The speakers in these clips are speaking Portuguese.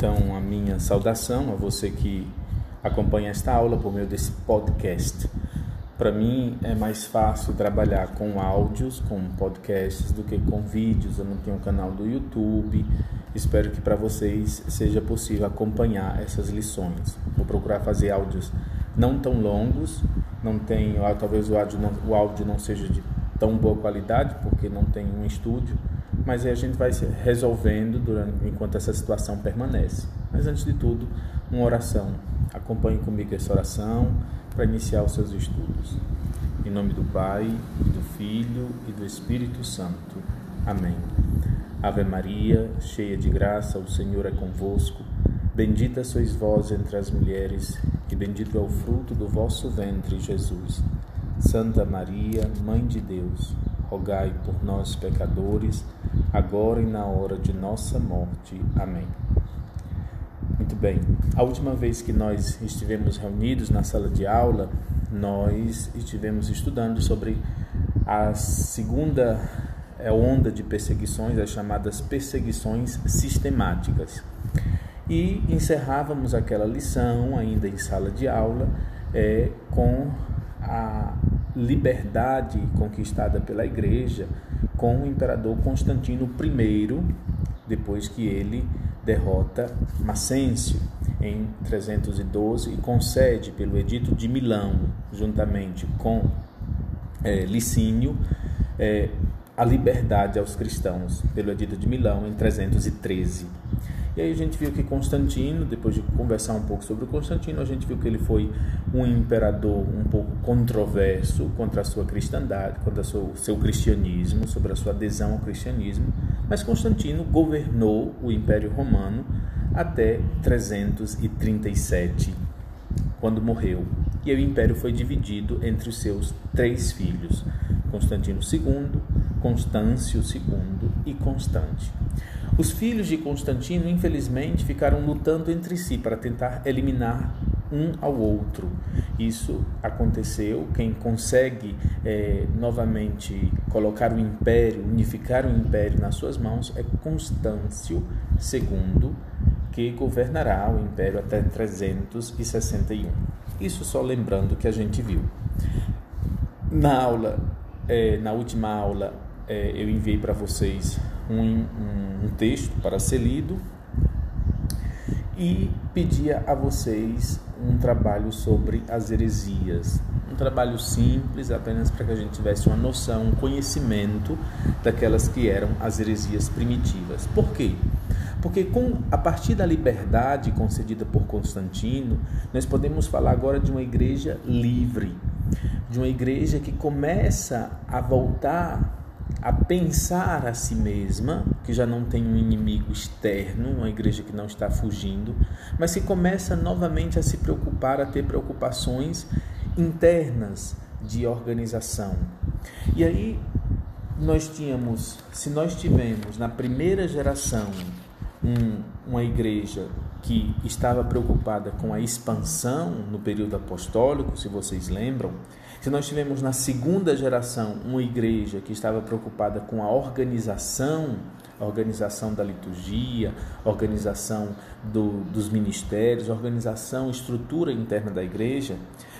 Então, a minha saudação a você que acompanha esta aula por meio desse podcast. Para mim é mais fácil trabalhar com áudios, com podcasts, do que com vídeos. Eu não tenho um canal do YouTube. Espero que para vocês seja possível acompanhar essas lições. Vou procurar fazer áudios não tão longos, não tenho, talvez o áudio não, o áudio não seja de tão boa qualidade, porque não tem um estúdio mas aí a gente vai resolvendo durante, enquanto essa situação permanece. Mas antes de tudo, uma oração. Acompanhe comigo essa oração para iniciar os seus estudos. Em nome do Pai, do Filho e do Espírito Santo. Amém. Ave Maria, cheia de graça, o Senhor é convosco. Bendita sois vós entre as mulheres, e bendito é o fruto do vosso ventre, Jesus. Santa Maria, Mãe de Deus, rogai por nós, pecadores, agora e na hora de nossa morte. Amém. Muito bem. A última vez que nós estivemos reunidos na sala de aula, nós estivemos estudando sobre a segunda é, onda de perseguições, as chamadas perseguições sistemáticas. E encerrávamos aquela lição, ainda em sala de aula, é, com a liberdade conquistada pela Igreja com o imperador Constantino I, depois que ele derrota Macêncio em 312 e concede pelo Edito de Milão, juntamente com é, Licínio, é, a liberdade aos cristãos pelo Edito de Milão em 313. E aí a gente viu que Constantino, depois de conversar um pouco sobre Constantino, a gente viu que ele foi um imperador um pouco controverso contra a sua cristandade, contra o seu cristianismo, sobre a sua adesão ao cristianismo, mas Constantino governou o Império Romano até 337, quando morreu. E o império foi dividido entre os seus três filhos, Constantino II, Constâncio II e Constante. Os filhos de Constantino, infelizmente, ficaram lutando entre si para tentar eliminar um ao outro. Isso aconteceu. Quem consegue é, novamente colocar o império, unificar o império nas suas mãos é Constâncio II, que governará o império até 361. Isso só lembrando que a gente viu. Na aula, é, na última aula, é, eu enviei para vocês um, um, texto para ser lido e pedia a vocês um trabalho sobre as heresias. Um trabalho simples, apenas para que a gente tivesse uma noção, um conhecimento daquelas que eram as heresias primitivas. Por quê? Porque com a partir da liberdade concedida por Constantino, nós podemos falar agora de uma igreja livre, de uma igreja que começa a voltar a pensar a si mesma, que já não tem um inimigo externo, uma igreja que não está fugindo, mas que começa novamente a se preocupar, a ter preocupações internas de organização. E aí nós tínhamos, se nós tivemos na primeira geração um, uma igreja que estava preocupada com a expansão no período apostólico, se vocês lembram, se nós tivemos na segunda geração uma igreja que estava preocupada com a organização, organização da liturgia, organização do, dos ministérios, organização, estrutura interna da igreja,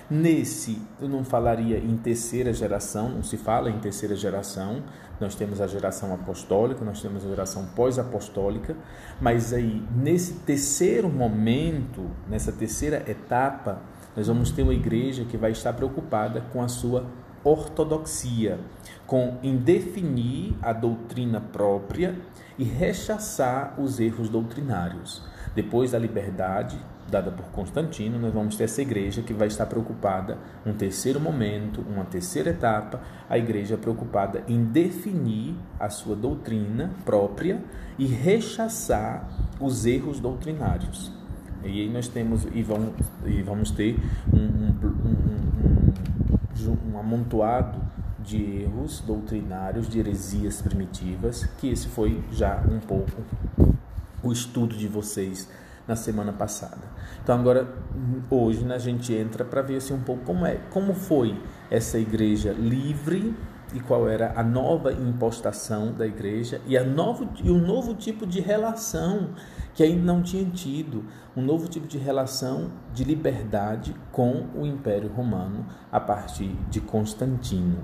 nesse eu não falaria em terceira geração, não se fala em terceira geração, nós temos a geração apostólica, nós temos a geração pós-apostólica, mas aí nesse terceiro momento, nessa terceira etapa, nós vamos ter uma igreja que vai estar preocupada com a sua ortodoxia, com em definir a doutrina própria e rechaçar os erros doutrinários. Depois da liberdade dada por Constantino, nós vamos ter essa igreja que vai estar preocupada, um terceiro momento, uma terceira etapa, a igreja preocupada em definir a sua doutrina própria e rechaçar os erros doutrinários. E aí nós temos e vamos, e vamos ter um, um, um, um amontoado de erros doutrinários, de heresias primitivas, que esse foi já um pouco o estudo de vocês na semana passada. Então agora hoje né, a gente entra para ver assim um pouco como é, como foi essa igreja livre e qual era a nova impostação da igreja e a novo e um novo tipo de relação que ainda não tinha tido um novo tipo de relação de liberdade com o Império Romano a partir de Constantino.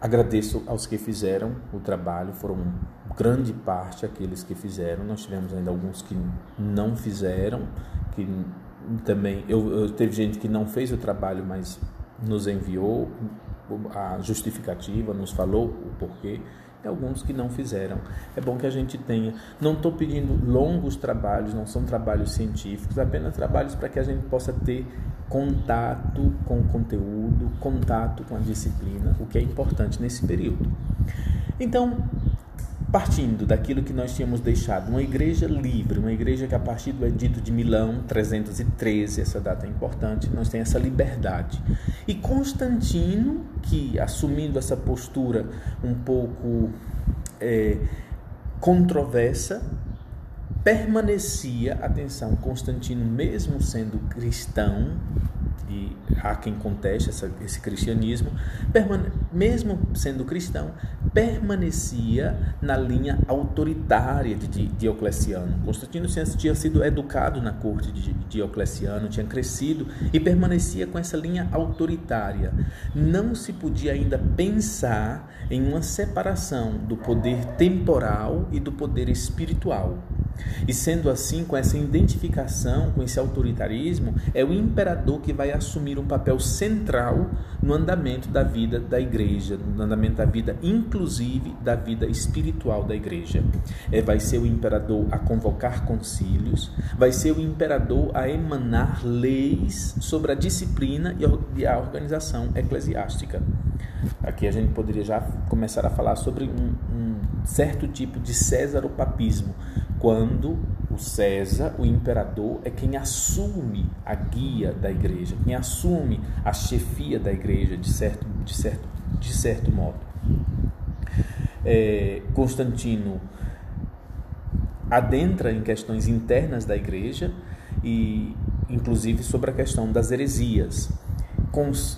Agradeço aos que fizeram o trabalho, foram grande parte aqueles que fizeram. Nós tivemos ainda alguns que não fizeram, que também eu, eu teve gente que não fez o trabalho, mas nos enviou a justificativa, nos falou o porquê e alguns que não fizeram. É bom que a gente tenha. Não estou pedindo longos trabalhos, não são trabalhos científicos, apenas trabalhos para que a gente possa ter contato com o conteúdo, contato com a disciplina, o que é importante nesse período. Então, partindo daquilo que nós tínhamos deixado, uma igreja livre, uma igreja que a partir do Edito de Milão, 313, essa data é importante, nós temos essa liberdade. E Constantino, que assumindo essa postura um pouco é, controversa, permanecia, atenção, Constantino, mesmo sendo cristão, e há quem conteste essa, esse cristianismo, mesmo sendo cristão, permanecia na linha autoritária de Diocleciano. Constantino tinha sido educado na corte de Diocleciano, tinha crescido e permanecia com essa linha autoritária. Não se podia ainda pensar em uma separação do poder temporal e do poder espiritual. E sendo assim, com essa identificação, com esse autoritarismo, é o imperador que vai assumir um papel central no andamento da vida da igreja, no andamento da vida, inclusive da vida espiritual da igreja. É, vai ser o imperador a convocar concílios, vai ser o imperador a emanar leis sobre a disciplina e a organização eclesiástica. Aqui a gente poderia já começar a falar sobre um, um certo tipo de César-papismo, quando o César, o imperador, é quem assume a guia da igreja, quem assume a chefia da igreja, de certo, de certo, de certo modo. É, Constantino adentra em questões internas da igreja e, inclusive, sobre a questão das heresias.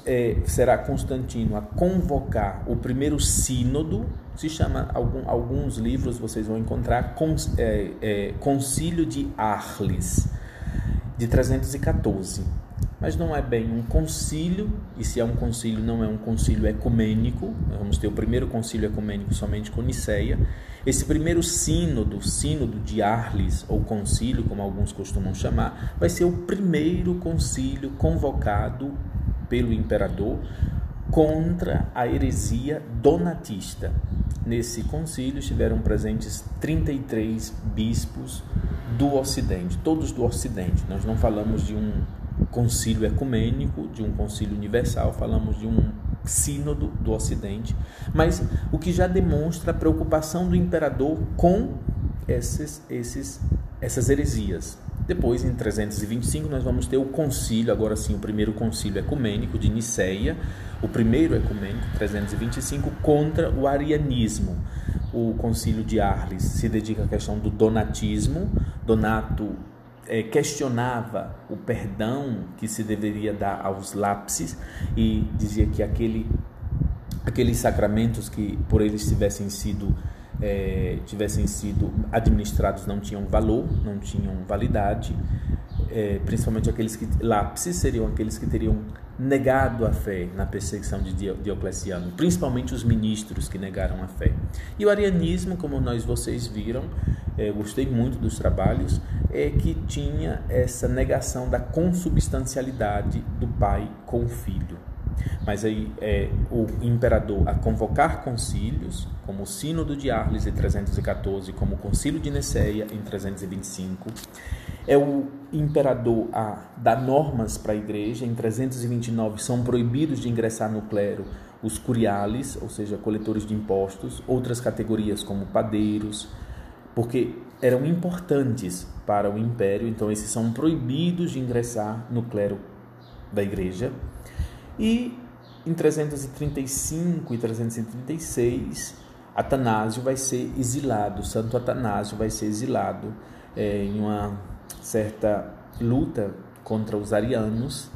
é, será Constantino a convocar o primeiro sínodo se chama, algum, alguns livros vocês vão encontrar, é, é, Concílio de Arles, de 314. Mas não é bem um concílio, e se é um concílio, não é um concílio ecumênico. Vamos ter o primeiro concílio ecumênico somente com Niceia. Esse primeiro sínodo, sínodo de Arles, ou concílio, como alguns costumam chamar, vai ser o primeiro concílio convocado pelo imperador contra a heresia donatista. Nesse concílio estiveram presentes 33 bispos do Ocidente, todos do Ocidente. Nós não falamos de um concílio ecumênico, de um concílio universal, falamos de um sínodo do Ocidente, mas o que já demonstra a preocupação do imperador com esses, esses, essas heresias. Depois, em 325, nós vamos ter o concílio, agora sim, o primeiro concílio ecumênico de Niceia, o primeiro ecumênico, 325, contra o arianismo. O concílio de Arles se dedica à questão do donatismo. Donato é, questionava o perdão que se deveria dar aos lápis e dizia que aquele, aqueles sacramentos que por eles tivessem sido é, tivessem sido administrados não tinham valor, não tinham validade, é, principalmente aqueles que lápis seriam aqueles que teriam negado a fé na perseguição de Diocleciano, principalmente os ministros que negaram a fé. E o arianismo, como nós vocês viram, é, gostei muito dos trabalhos, é que tinha essa negação da consubstancialidade do pai com o filho. Mas aí é o imperador a convocar concílios, como o Sínodo de Arles em 314, como o Concílio de Niceia em 325. É o imperador a dar normas para a igreja. Em 329 são proibidos de ingressar no clero os curiales, ou seja, coletores de impostos, outras categorias como padeiros, porque eram importantes para o império, então esses são proibidos de ingressar no clero da igreja. E em 335 e 336, Atanásio vai ser exilado, Santo Atanásio vai ser exilado é, em uma certa luta contra os arianos.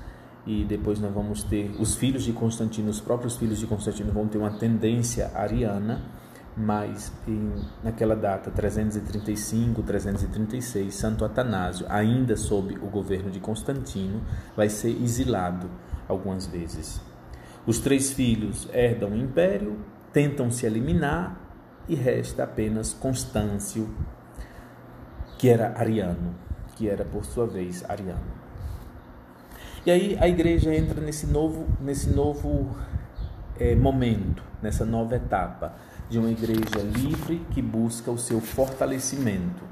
E depois nós vamos ter os filhos de Constantino, os próprios filhos de Constantino vão ter uma tendência ariana mas em, naquela data, 335, 336, Santo Atanásio, ainda sob o governo de Constantino, vai ser exilado algumas vezes. Os três filhos herdam o império, tentam se eliminar e resta apenas Constâncio, que era ariano, que era por sua vez ariano. E aí a igreja entra nesse novo, nesse novo é, momento, nessa nova etapa de uma igreja livre que busca o seu fortalecimento.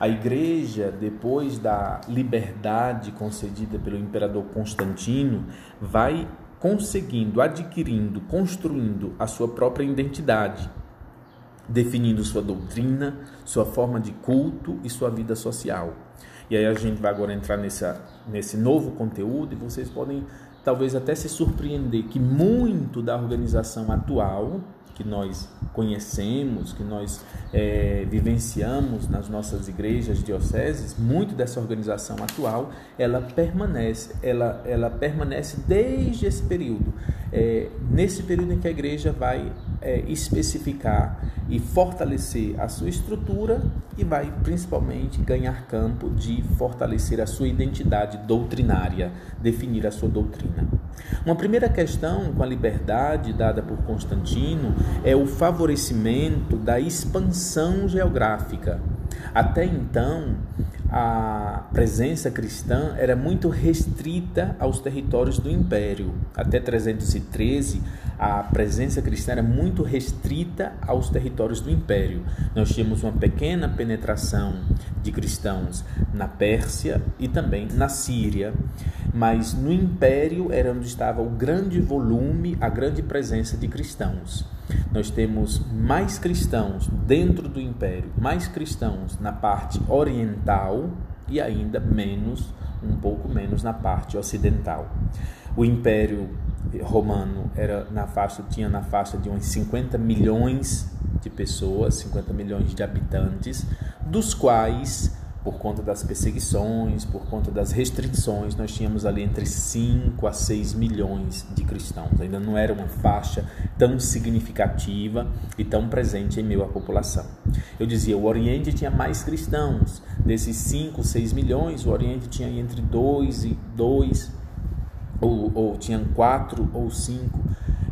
A igreja, depois da liberdade concedida pelo imperador Constantino, vai conseguindo, adquirindo, construindo a sua própria identidade, definindo sua doutrina, sua forma de culto e sua vida social. E aí a gente vai agora entrar nessa, nesse novo conteúdo e vocês podem talvez até se surpreender que muito da organização atual que nós conhecemos, que nós é, vivenciamos nas nossas igrejas, dioceses, muito dessa organização atual, ela permanece, ela, ela permanece desde esse período. É, nesse período em que a igreja vai é, especificar e fortalecer a sua estrutura e vai principalmente ganhar campo de fortalecer a sua identidade doutrinária, definir a sua doutrina. Uma primeira questão com a liberdade dada por Constantino é o favorecimento da expansão geográfica. Até então, a presença cristã era muito restrita aos territórios do império. Até 313, a presença cristã era muito restrita aos territórios do império. Nós tínhamos uma pequena penetração de cristãos na Pérsia e também na Síria, mas no império era onde estava o grande volume, a grande presença de cristãos. Nós temos mais cristãos dentro do império, mais cristãos na parte oriental e ainda menos, um pouco menos na parte ocidental. O império romano era na faixa tinha na faixa de uns 50 milhões de pessoas, 50 milhões de habitantes, dos quais por conta das perseguições, por conta das restrições, nós tínhamos ali entre 5 a 6 milhões de cristãos. Ainda não era uma faixa tão significativa e tão presente em meio à população. Eu dizia, o Oriente tinha mais cristãos. Desses 5, 6 milhões, o Oriente tinha entre 2 e 2 ou, ou tinham 4 ou 5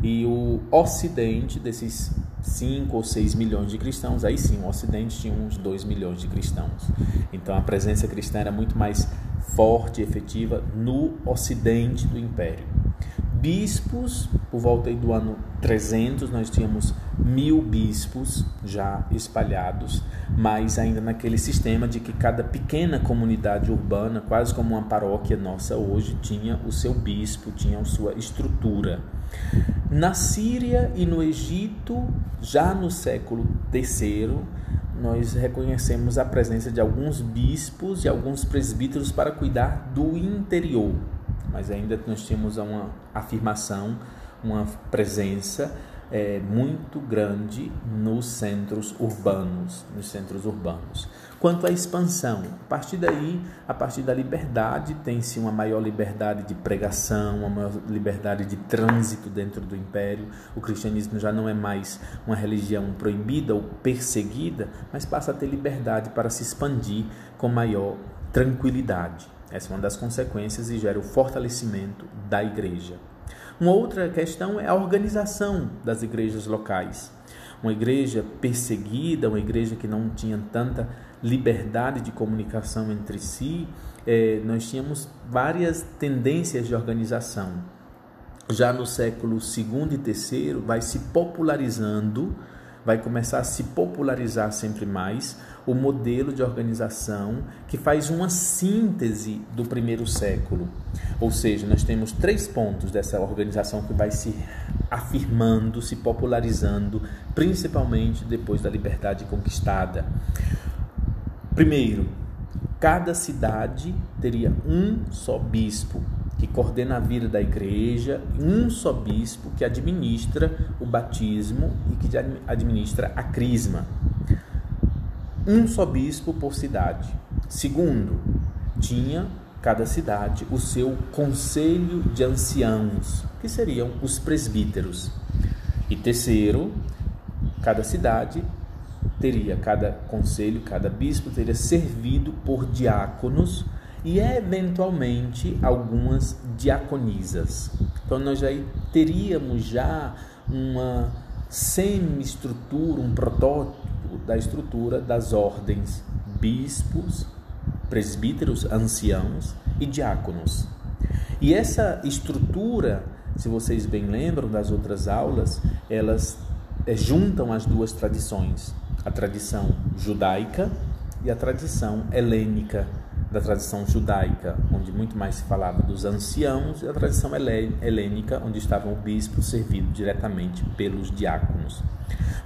e o Ocidente desses 5 ou 6 milhões de cristãos, aí sim, o Ocidente tinha uns 2 milhões de cristãos. Então a presença cristã era muito mais forte e efetiva no Ocidente do Império. Bispos, por volta do ano 300, nós tínhamos mil bispos já espalhados, mas ainda naquele sistema de que cada pequena comunidade urbana, quase como uma paróquia nossa hoje, tinha o seu bispo, tinha a sua estrutura. Na Síria e no Egito, já no século III, nós reconhecemos a presença de alguns bispos e alguns presbíteros para cuidar do interior, mas ainda nós tínhamos uma afirmação, uma presença é, muito grande nos centros urbanos, nos centros urbanos. Quanto à expansão, a partir daí, a partir da liberdade, tem-se uma maior liberdade de pregação, uma maior liberdade de trânsito dentro do império. O cristianismo já não é mais uma religião proibida ou perseguida, mas passa a ter liberdade para se expandir com maior tranquilidade. Essa é uma das consequências e gera o fortalecimento da igreja. Uma outra questão é a organização das igrejas locais. Uma igreja perseguida, uma igreja que não tinha tanta liberdade de comunicação entre si, eh, nós tínhamos várias tendências de organização. Já no século II e III vai se popularizando, vai começar a se popularizar sempre mais o modelo de organização que faz uma síntese do primeiro século. Ou seja, nós temos três pontos dessa organização que vai se afirmando, se popularizando, principalmente depois da liberdade conquistada. Primeiro, cada cidade teria um só bispo que coordena a vida da igreja, um só bispo que administra o batismo e que administra a crisma um só bispo por cidade. Segundo, tinha cada cidade o seu conselho de anciãos, que seriam os presbíteros. E terceiro, Cada cidade teria, cada conselho, cada bispo teria servido por diáconos e eventualmente algumas diaconisas. Então nós já teríamos já uma semi-estrutura, um protótipo da estrutura das ordens bispos, presbíteros, anciãos e diáconos. E essa estrutura, se vocês bem lembram das outras aulas, elas é, juntam as duas tradições, a tradição judaica e a tradição helênica da tradição judaica, onde muito mais se falava dos anciãos, e a tradição helênica, onde estavam o bispo servido diretamente pelos diáconos.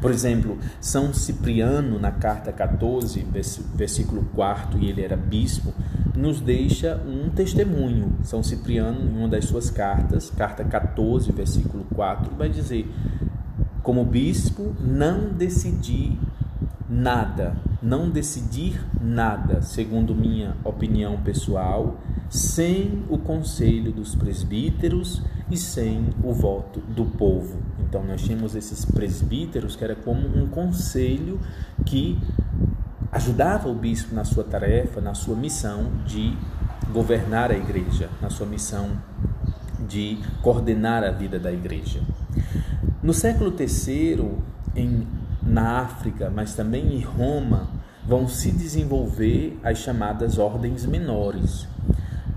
Por exemplo, São Cipriano, na carta 14, versículo 4, e ele era bispo, nos deixa um testemunho. São Cipriano, em uma das suas cartas, carta 14, versículo 4, vai dizer: Como bispo, não decidi nada, não decidir nada, segundo minha opinião pessoal, sem o conselho dos presbíteros e sem o voto do povo. Então nós tínhamos esses presbíteros que era como um conselho que ajudava o bispo na sua tarefa, na sua missão de governar a igreja, na sua missão de coordenar a vida da igreja. No século III, em na África, mas também em Roma, vão se desenvolver as chamadas ordens menores,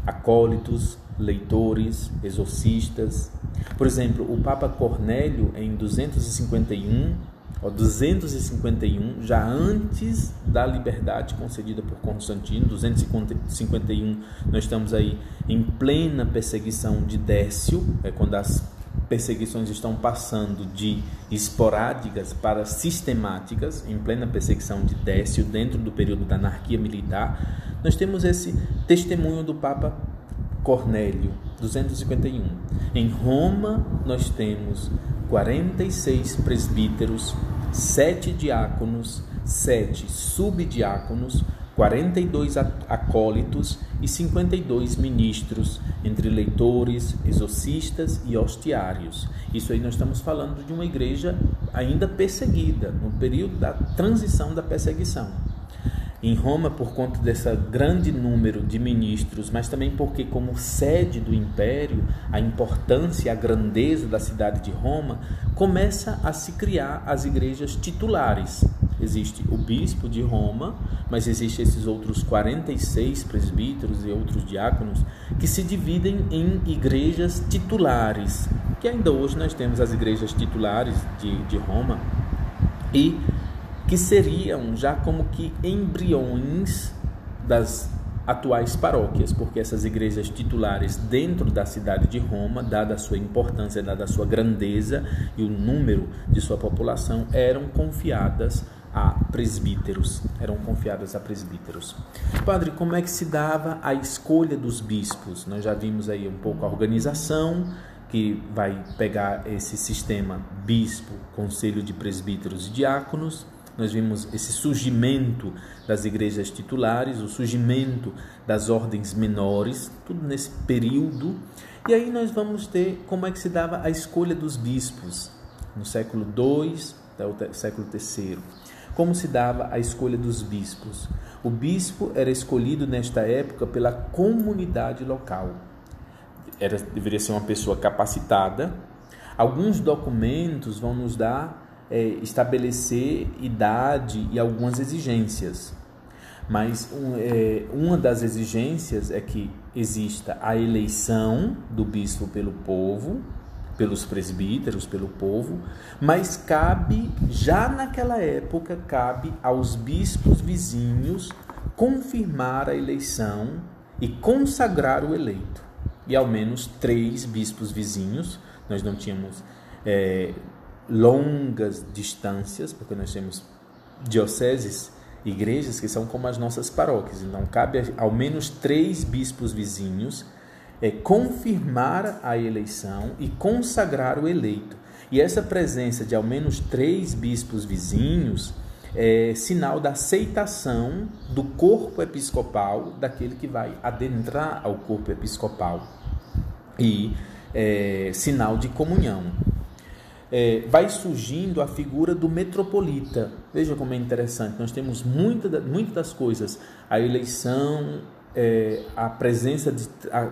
acólitos, leitores, exorcistas. Por exemplo, o Papa Cornélio, em 251, ó, 251, já antes da liberdade concedida por Constantino, 251, nós estamos aí em plena perseguição de Décio, é quando as perseguições estão passando de esporádicas para sistemáticas, em plena perseguição de Décio, dentro do período da anarquia militar, nós temos esse testemunho do Papa Cornélio, 251. Em Roma, nós temos 46 presbíteros, sete diáconos, sete subdiáconos, 42 acólitos e 52 ministros, entre leitores, exorcistas e hostiários. Isso aí nós estamos falando de uma igreja ainda perseguida, no período da transição da perseguição. Em Roma, por conta desse grande número de ministros, mas também porque, como sede do império, a importância a grandeza da cidade de Roma, começa a se criar as igrejas titulares, Existe o bispo de Roma, mas existem esses outros 46 presbíteros e outros diáconos que se dividem em igrejas titulares, que ainda hoje nós temos as igrejas titulares de, de Roma, e que seriam já como que embriões das atuais paróquias, porque essas igrejas titulares dentro da cidade de Roma, dada a sua importância, dada a sua grandeza e o número de sua população, eram confiadas a presbíteros, eram confiadas a presbíteros. Padre, como é que se dava a escolha dos bispos? Nós já vimos aí um pouco a organização, que vai pegar esse sistema bispo, conselho de presbíteros e diáconos. Nós vimos esse surgimento das igrejas titulares, o surgimento das ordens menores, tudo nesse período. E aí nós vamos ter como é que se dava a escolha dos bispos no século II até o século III. Como se dava a escolha dos bispos? O bispo era escolhido nesta época pela comunidade local. Era, deveria ser uma pessoa capacitada. Alguns documentos vão nos dar, é, estabelecer idade e algumas exigências. Mas um, é, uma das exigências é que exista a eleição do bispo pelo povo, pelos presbíteros, pelo povo, mas cabe, já naquela época, cabe aos bispos vizinhos confirmar a eleição e consagrar o eleito. E ao menos três bispos vizinhos, nós não tínhamos é, longas distâncias, porque nós temos dioceses, igrejas que são como as nossas paróquias, então cabe ao menos três bispos vizinhos é confirmar a eleição e consagrar o eleito. E essa presença de ao menos três bispos vizinhos é sinal da aceitação do corpo episcopal daquele que vai adentrar ao corpo episcopal e é, sinal de comunhão. é, vai surgindo a figura do metropolita. Veja como é interessante. Nós temos muita, muitas coisas. A eleição, é, a presença de,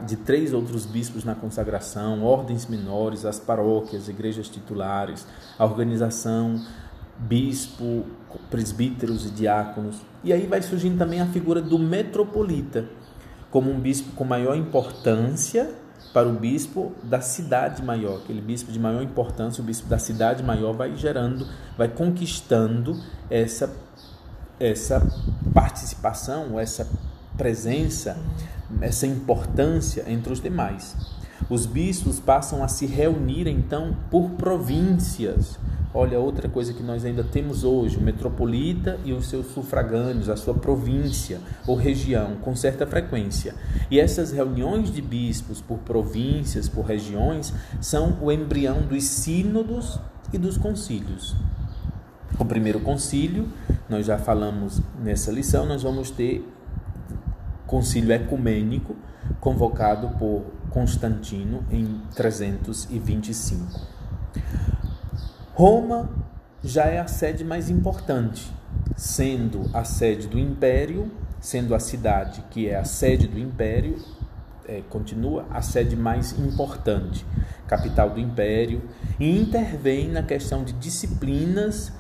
de, três outros bispos na consagração, ordens menores, as paróquias, igrejas titulares, a organização, bispo, presbíteros e diáconos. E aí vai surgindo também a figura do metropolita, como um bispo com maior importância para o bispo da cidade maior, aquele bispo de maior importância, o bispo da cidade maior vai gerando, vai conquistando essa essa participação, essa presença, essa importância entre os demais. Os bispos passam a se reunir então por províncias. Olha, outra coisa que nós ainda temos hoje, o metropolita e os seus sufragâneos, a sua província ou região, com certa frequência. E essas reuniões de bispos por províncias, por regiões, são o embrião dos sínodos e dos concílios. O primeiro concílio, nós já falamos nessa lição, nós vamos ter concílio ecumênico convocado por Constantino em 325. Roma já é a sede mais importante, sendo a sede do império, sendo a cidade que é a sede do império, é, continua a sede mais importante, capital do império, e intervém na questão de disciplinas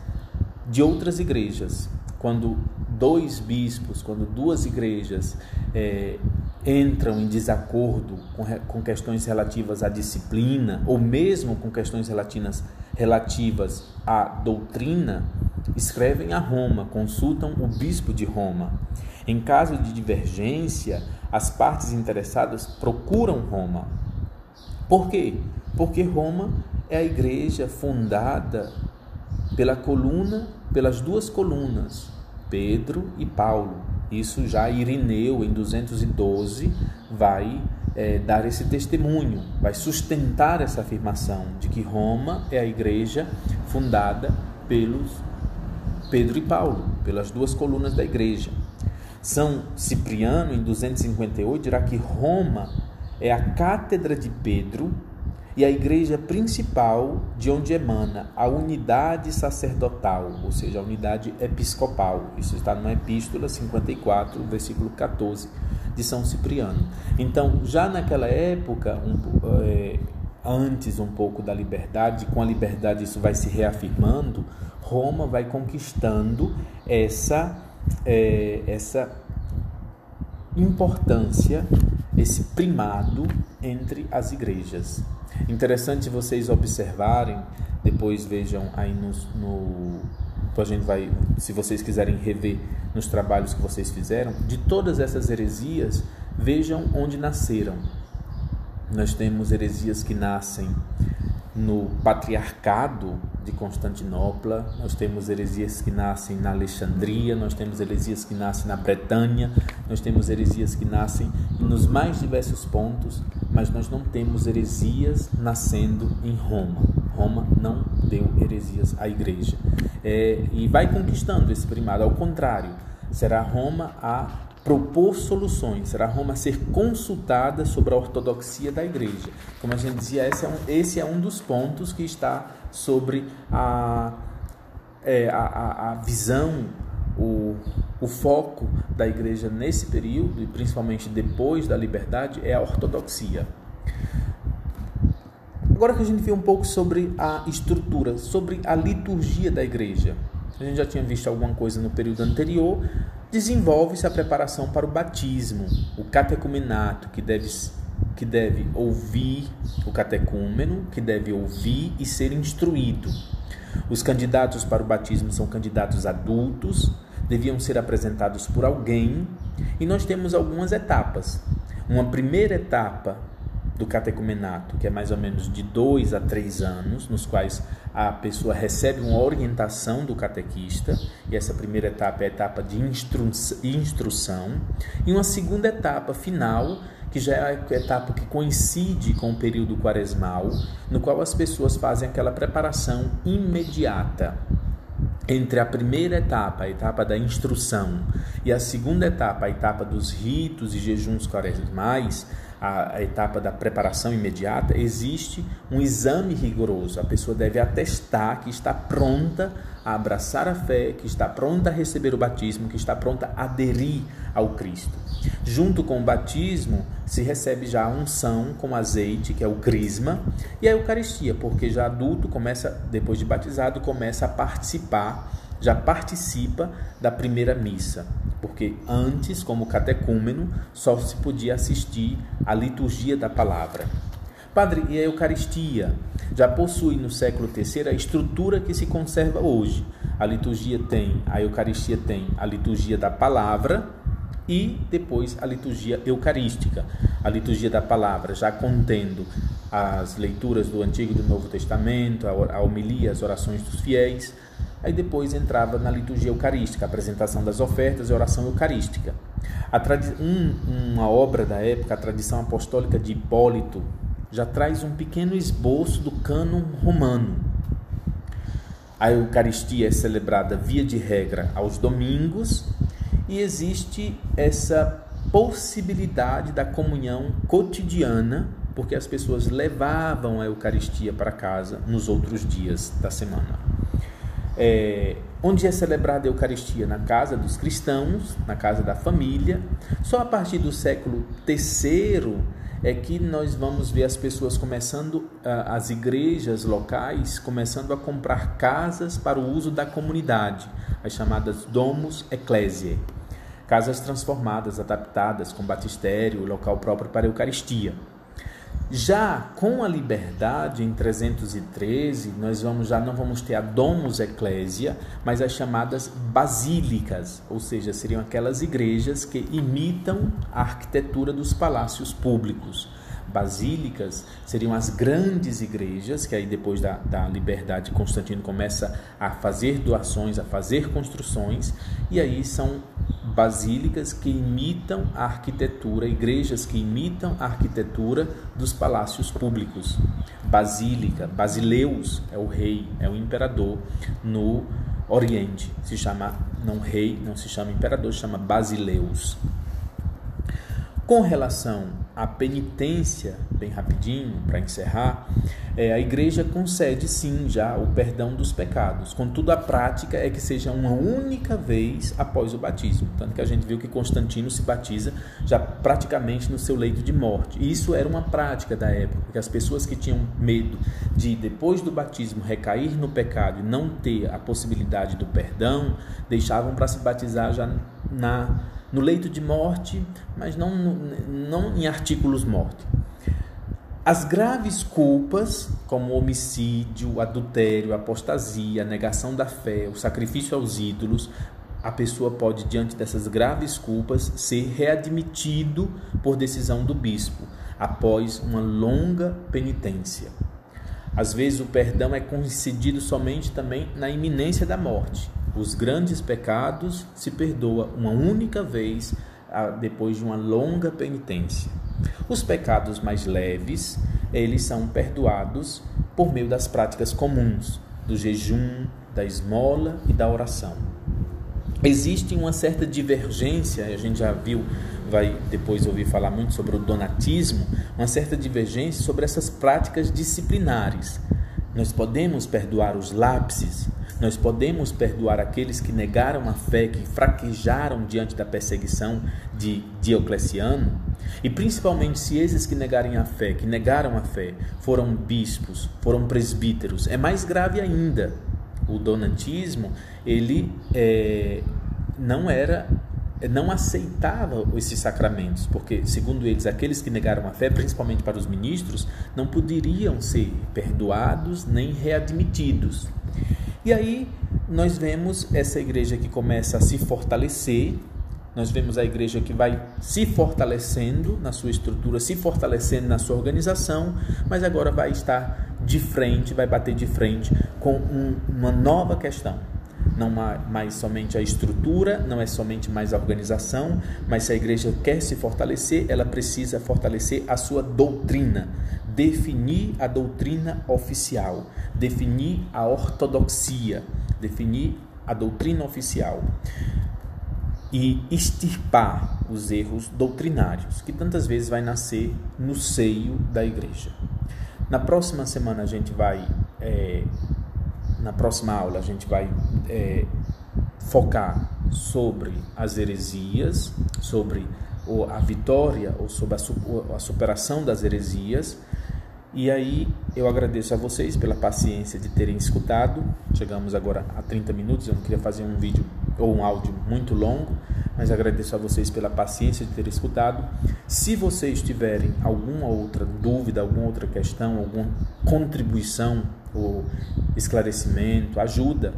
de outras igrejas. Quando dois bispos, quando duas igrejas é, entram em desacordo com, com questões relativas à disciplina, ou mesmo com questões relativas, relativas à doutrina, escrevem a Roma, consultam o bispo de Roma. Em caso de divergência, as partes interessadas procuram Roma. Por quê? Porque Roma é a igreja fundada pela coluna, pelas duas colunas, Pedro e Paulo. Isso já Irineu, em 212, vai é, dar esse testemunho, vai sustentar essa afirmação de que Roma é a igreja fundada pelos Pedro e Paulo, pelas duas colunas da igreja. São Cipriano, em 258, dirá que Roma é a cátedra de Pedro e a igreja principal de onde emana a unidade sacerdotal, ou seja, a unidade episcopal. Isso está na Epístola 54, versículo 14 de São Cipriano. Então, já naquela época, um, é, antes um pouco da liberdade, com a liberdade isso vai se reafirmando, Roma vai conquistando essa, é, essa importância, esse primado entre as igrejas. Interessante vocês observarem, depois vejam aí no, no a gente vai, se vocês quiserem rever nos trabalhos que vocês fizeram, de todas essas heresias, vejam onde nasceram. Nós temos heresias que nascem no patriarcado de Constantinopla, nós temos heresias que nascem na Alexandria, nós temos heresias que nascem na Bretanha, nós temos heresias que nascem nos mais diversos pontos, mas nós não temos heresias nascendo em Roma. Roma não deu heresias à igreja. É, e vai conquistando esse primado, ao contrário, será Roma a propor soluções, será Roma ser consultada sobre a ortodoxia da igreja. Como a gente dizia, esse é um, esse é um dos pontos que está sobre a, é, a, a visão, o, o foco da igreja nesse período, e principalmente depois da liberdade, é a ortodoxia. Agora que a gente vê um pouco sobre a estrutura, sobre a liturgia da igreja. A gente já tinha visto alguma coisa no período anterior, desenvolve-se a preparação para o batismo, o catecumenato, que deve, que deve ouvir o catecúmeno, que deve ouvir e ser instruído. Os candidatos para o batismo são candidatos adultos, deviam ser apresentados por alguém, e nós temos algumas etapas. Uma primeira etapa do catecumenato, que é mais ou menos de dois a três anos, nos quais a pessoa recebe uma orientação do catequista, e essa primeira etapa é a etapa de instru instrução, e uma segunda etapa final, que já é a etapa que coincide com o período quaresmal, no qual as pessoas fazem aquela preparação imediata entre a primeira etapa, a etapa da instrução, e a segunda etapa, a etapa dos ritos e jejuns quaresmais, a, a etapa da preparação imediata, existe um exame rigoroso. A pessoa deve atestar que está pronta a abraçar a fé, que está pronta a receber o batismo, que está pronta a aderir ao Cristo. Junto com o batismo, se recebe já a unção com azeite, que é o crisma, e a Eucaristia, porque já adulto começa, depois de batizado, começa a participar, já participa da primeira missa porque antes, como catecúmeno, só se podia assistir à liturgia da palavra. Padre, e a Eucaristia já possui no século III a estrutura que se conserva hoje. A liturgia tem, a Eucaristia tem a liturgia da palavra e depois a liturgia eucarística. A liturgia da palavra já contendo as leituras do Antigo e do Novo Testamento, a homilia, as orações dos fiéis, Aí depois entrava na liturgia eucarística, apresentação das ofertas e oração eucarística. Um, uma obra da época, a tradição apostólica de Hipólito, já traz um pequeno esboço do cânon romano. A Eucaristia é celebrada via de regra aos domingos e existe essa possibilidade da comunhão cotidiana, porque as pessoas levavam a Eucaristia para casa nos outros dias da semana é, onde é celebrada a Eucaristia? Na casa dos cristãos, na casa da família. Só a partir do século III é que nós vamos ver as pessoas começando, as igrejas locais, começando a comprar casas para o uso da comunidade, as chamadas domus ecclesiae. Casas transformadas, adaptadas, com batistério, local próprio para a Eucaristia. Já com a liberdade em 313, nós vamos já não vamos ter a domus ecclesia, mas as chamadas basílicas, ou seja, seriam aquelas igrejas que imitam a arquitetura dos palácios públicos. Basílicas seriam as grandes igrejas, que aí depois da, da liberdade Constantino começa a fazer doações, a fazer construções, e aí são basílicas que imitam a arquitetura, igrejas que imitam a arquitetura dos palácios públicos. Basílica, Basileus é o rei, é o imperador no Oriente. Se chama não rei, não se chama imperador, se chama Basileus. Com relação à penitência, bem rapidinho, para encerrar, é, a igreja concede sim já o perdão dos pecados. Contudo, a prática é que seja uma única vez após o batismo. Tanto que a gente viu que Constantino se batiza já praticamente no seu leito de morte. E isso era uma prática da época, porque as pessoas que tinham medo de, depois do batismo, recair no pecado e não ter a possibilidade do perdão, deixavam para se batizar já na no leito de morte, mas não, não em artículos morte. As graves culpas, como homicídio, adultério, apostasia, negação da fé, o sacrifício aos ídolos, a pessoa pode, diante dessas graves culpas, ser readmitido por decisão do bispo, após uma longa penitência. Às vezes o perdão é concedido somente também na iminência da morte. Os grandes pecados se perdoa uma única vez depois de uma longa penitência. Os pecados mais leves, eles são perdoados por meio das práticas comuns, do jejum, da esmola e da oração. Existe uma certa divergência, a gente já viu, vai depois ouvir falar muito sobre o donatismo, uma certa divergência sobre essas práticas disciplinares. Nós podemos perdoar os lápses, nós podemos perdoar aqueles que negaram a fé, que fraquejaram diante da perseguição de Diocleciano, e principalmente se esses que negarem a fé, que negaram a fé, foram bispos, foram presbíteros, é mais grave ainda. O donatismo, ele é, não era não aceitava esses sacramentos, porque, segundo eles, aqueles que negaram a fé, principalmente para os ministros, não poderiam ser perdoados nem readmitidos. E aí nós vemos essa igreja que começa a se fortalecer, nós vemos a igreja que vai se fortalecendo na sua estrutura, se fortalecendo na sua organização, mas agora vai estar de frente, vai bater de frente com um, uma nova questão. Não mais somente a estrutura, não é somente mais a organização, mas se a igreja quer se fortalecer, ela precisa fortalecer a sua doutrina, definir a doutrina oficial, definir a ortodoxia, definir a doutrina oficial. e extirpar os erros doutrinários que tantas vezes vai nascer no seio da igreja. Na próxima semana a gente vai, é, na próxima aula a gente vai é, focar sobre as heresias, sobre a vitória ou sobre a superação das heresias. E aí eu agradeço a vocês pela paciência de terem escutado. Chegamos agora a 30 minutos, eu não queria fazer um vídeo ou um áudio muito longo, mas agradeço a vocês pela paciência de terem escutado. Se vocês tiverem alguma outra dúvida, alguma outra questão, alguma contribuição ou esclarecimento, ajuda,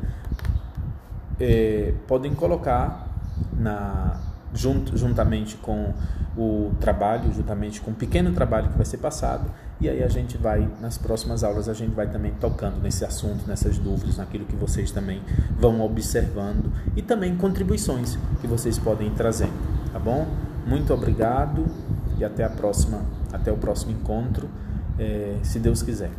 é, podem colocar na junt, juntamente com o trabalho, juntamente com o pequeno trabalho que vai ser passado, e aí a gente vai, nas próximas aulas, a gente vai também tocando nesse assunto, nessas dúvidas, naquilo que vocês também vão observando e também contribuições que vocês podem ir trazendo, tá bom? Muito obrigado e até a próxima, até o próximo encontro, é, se Deus quiser.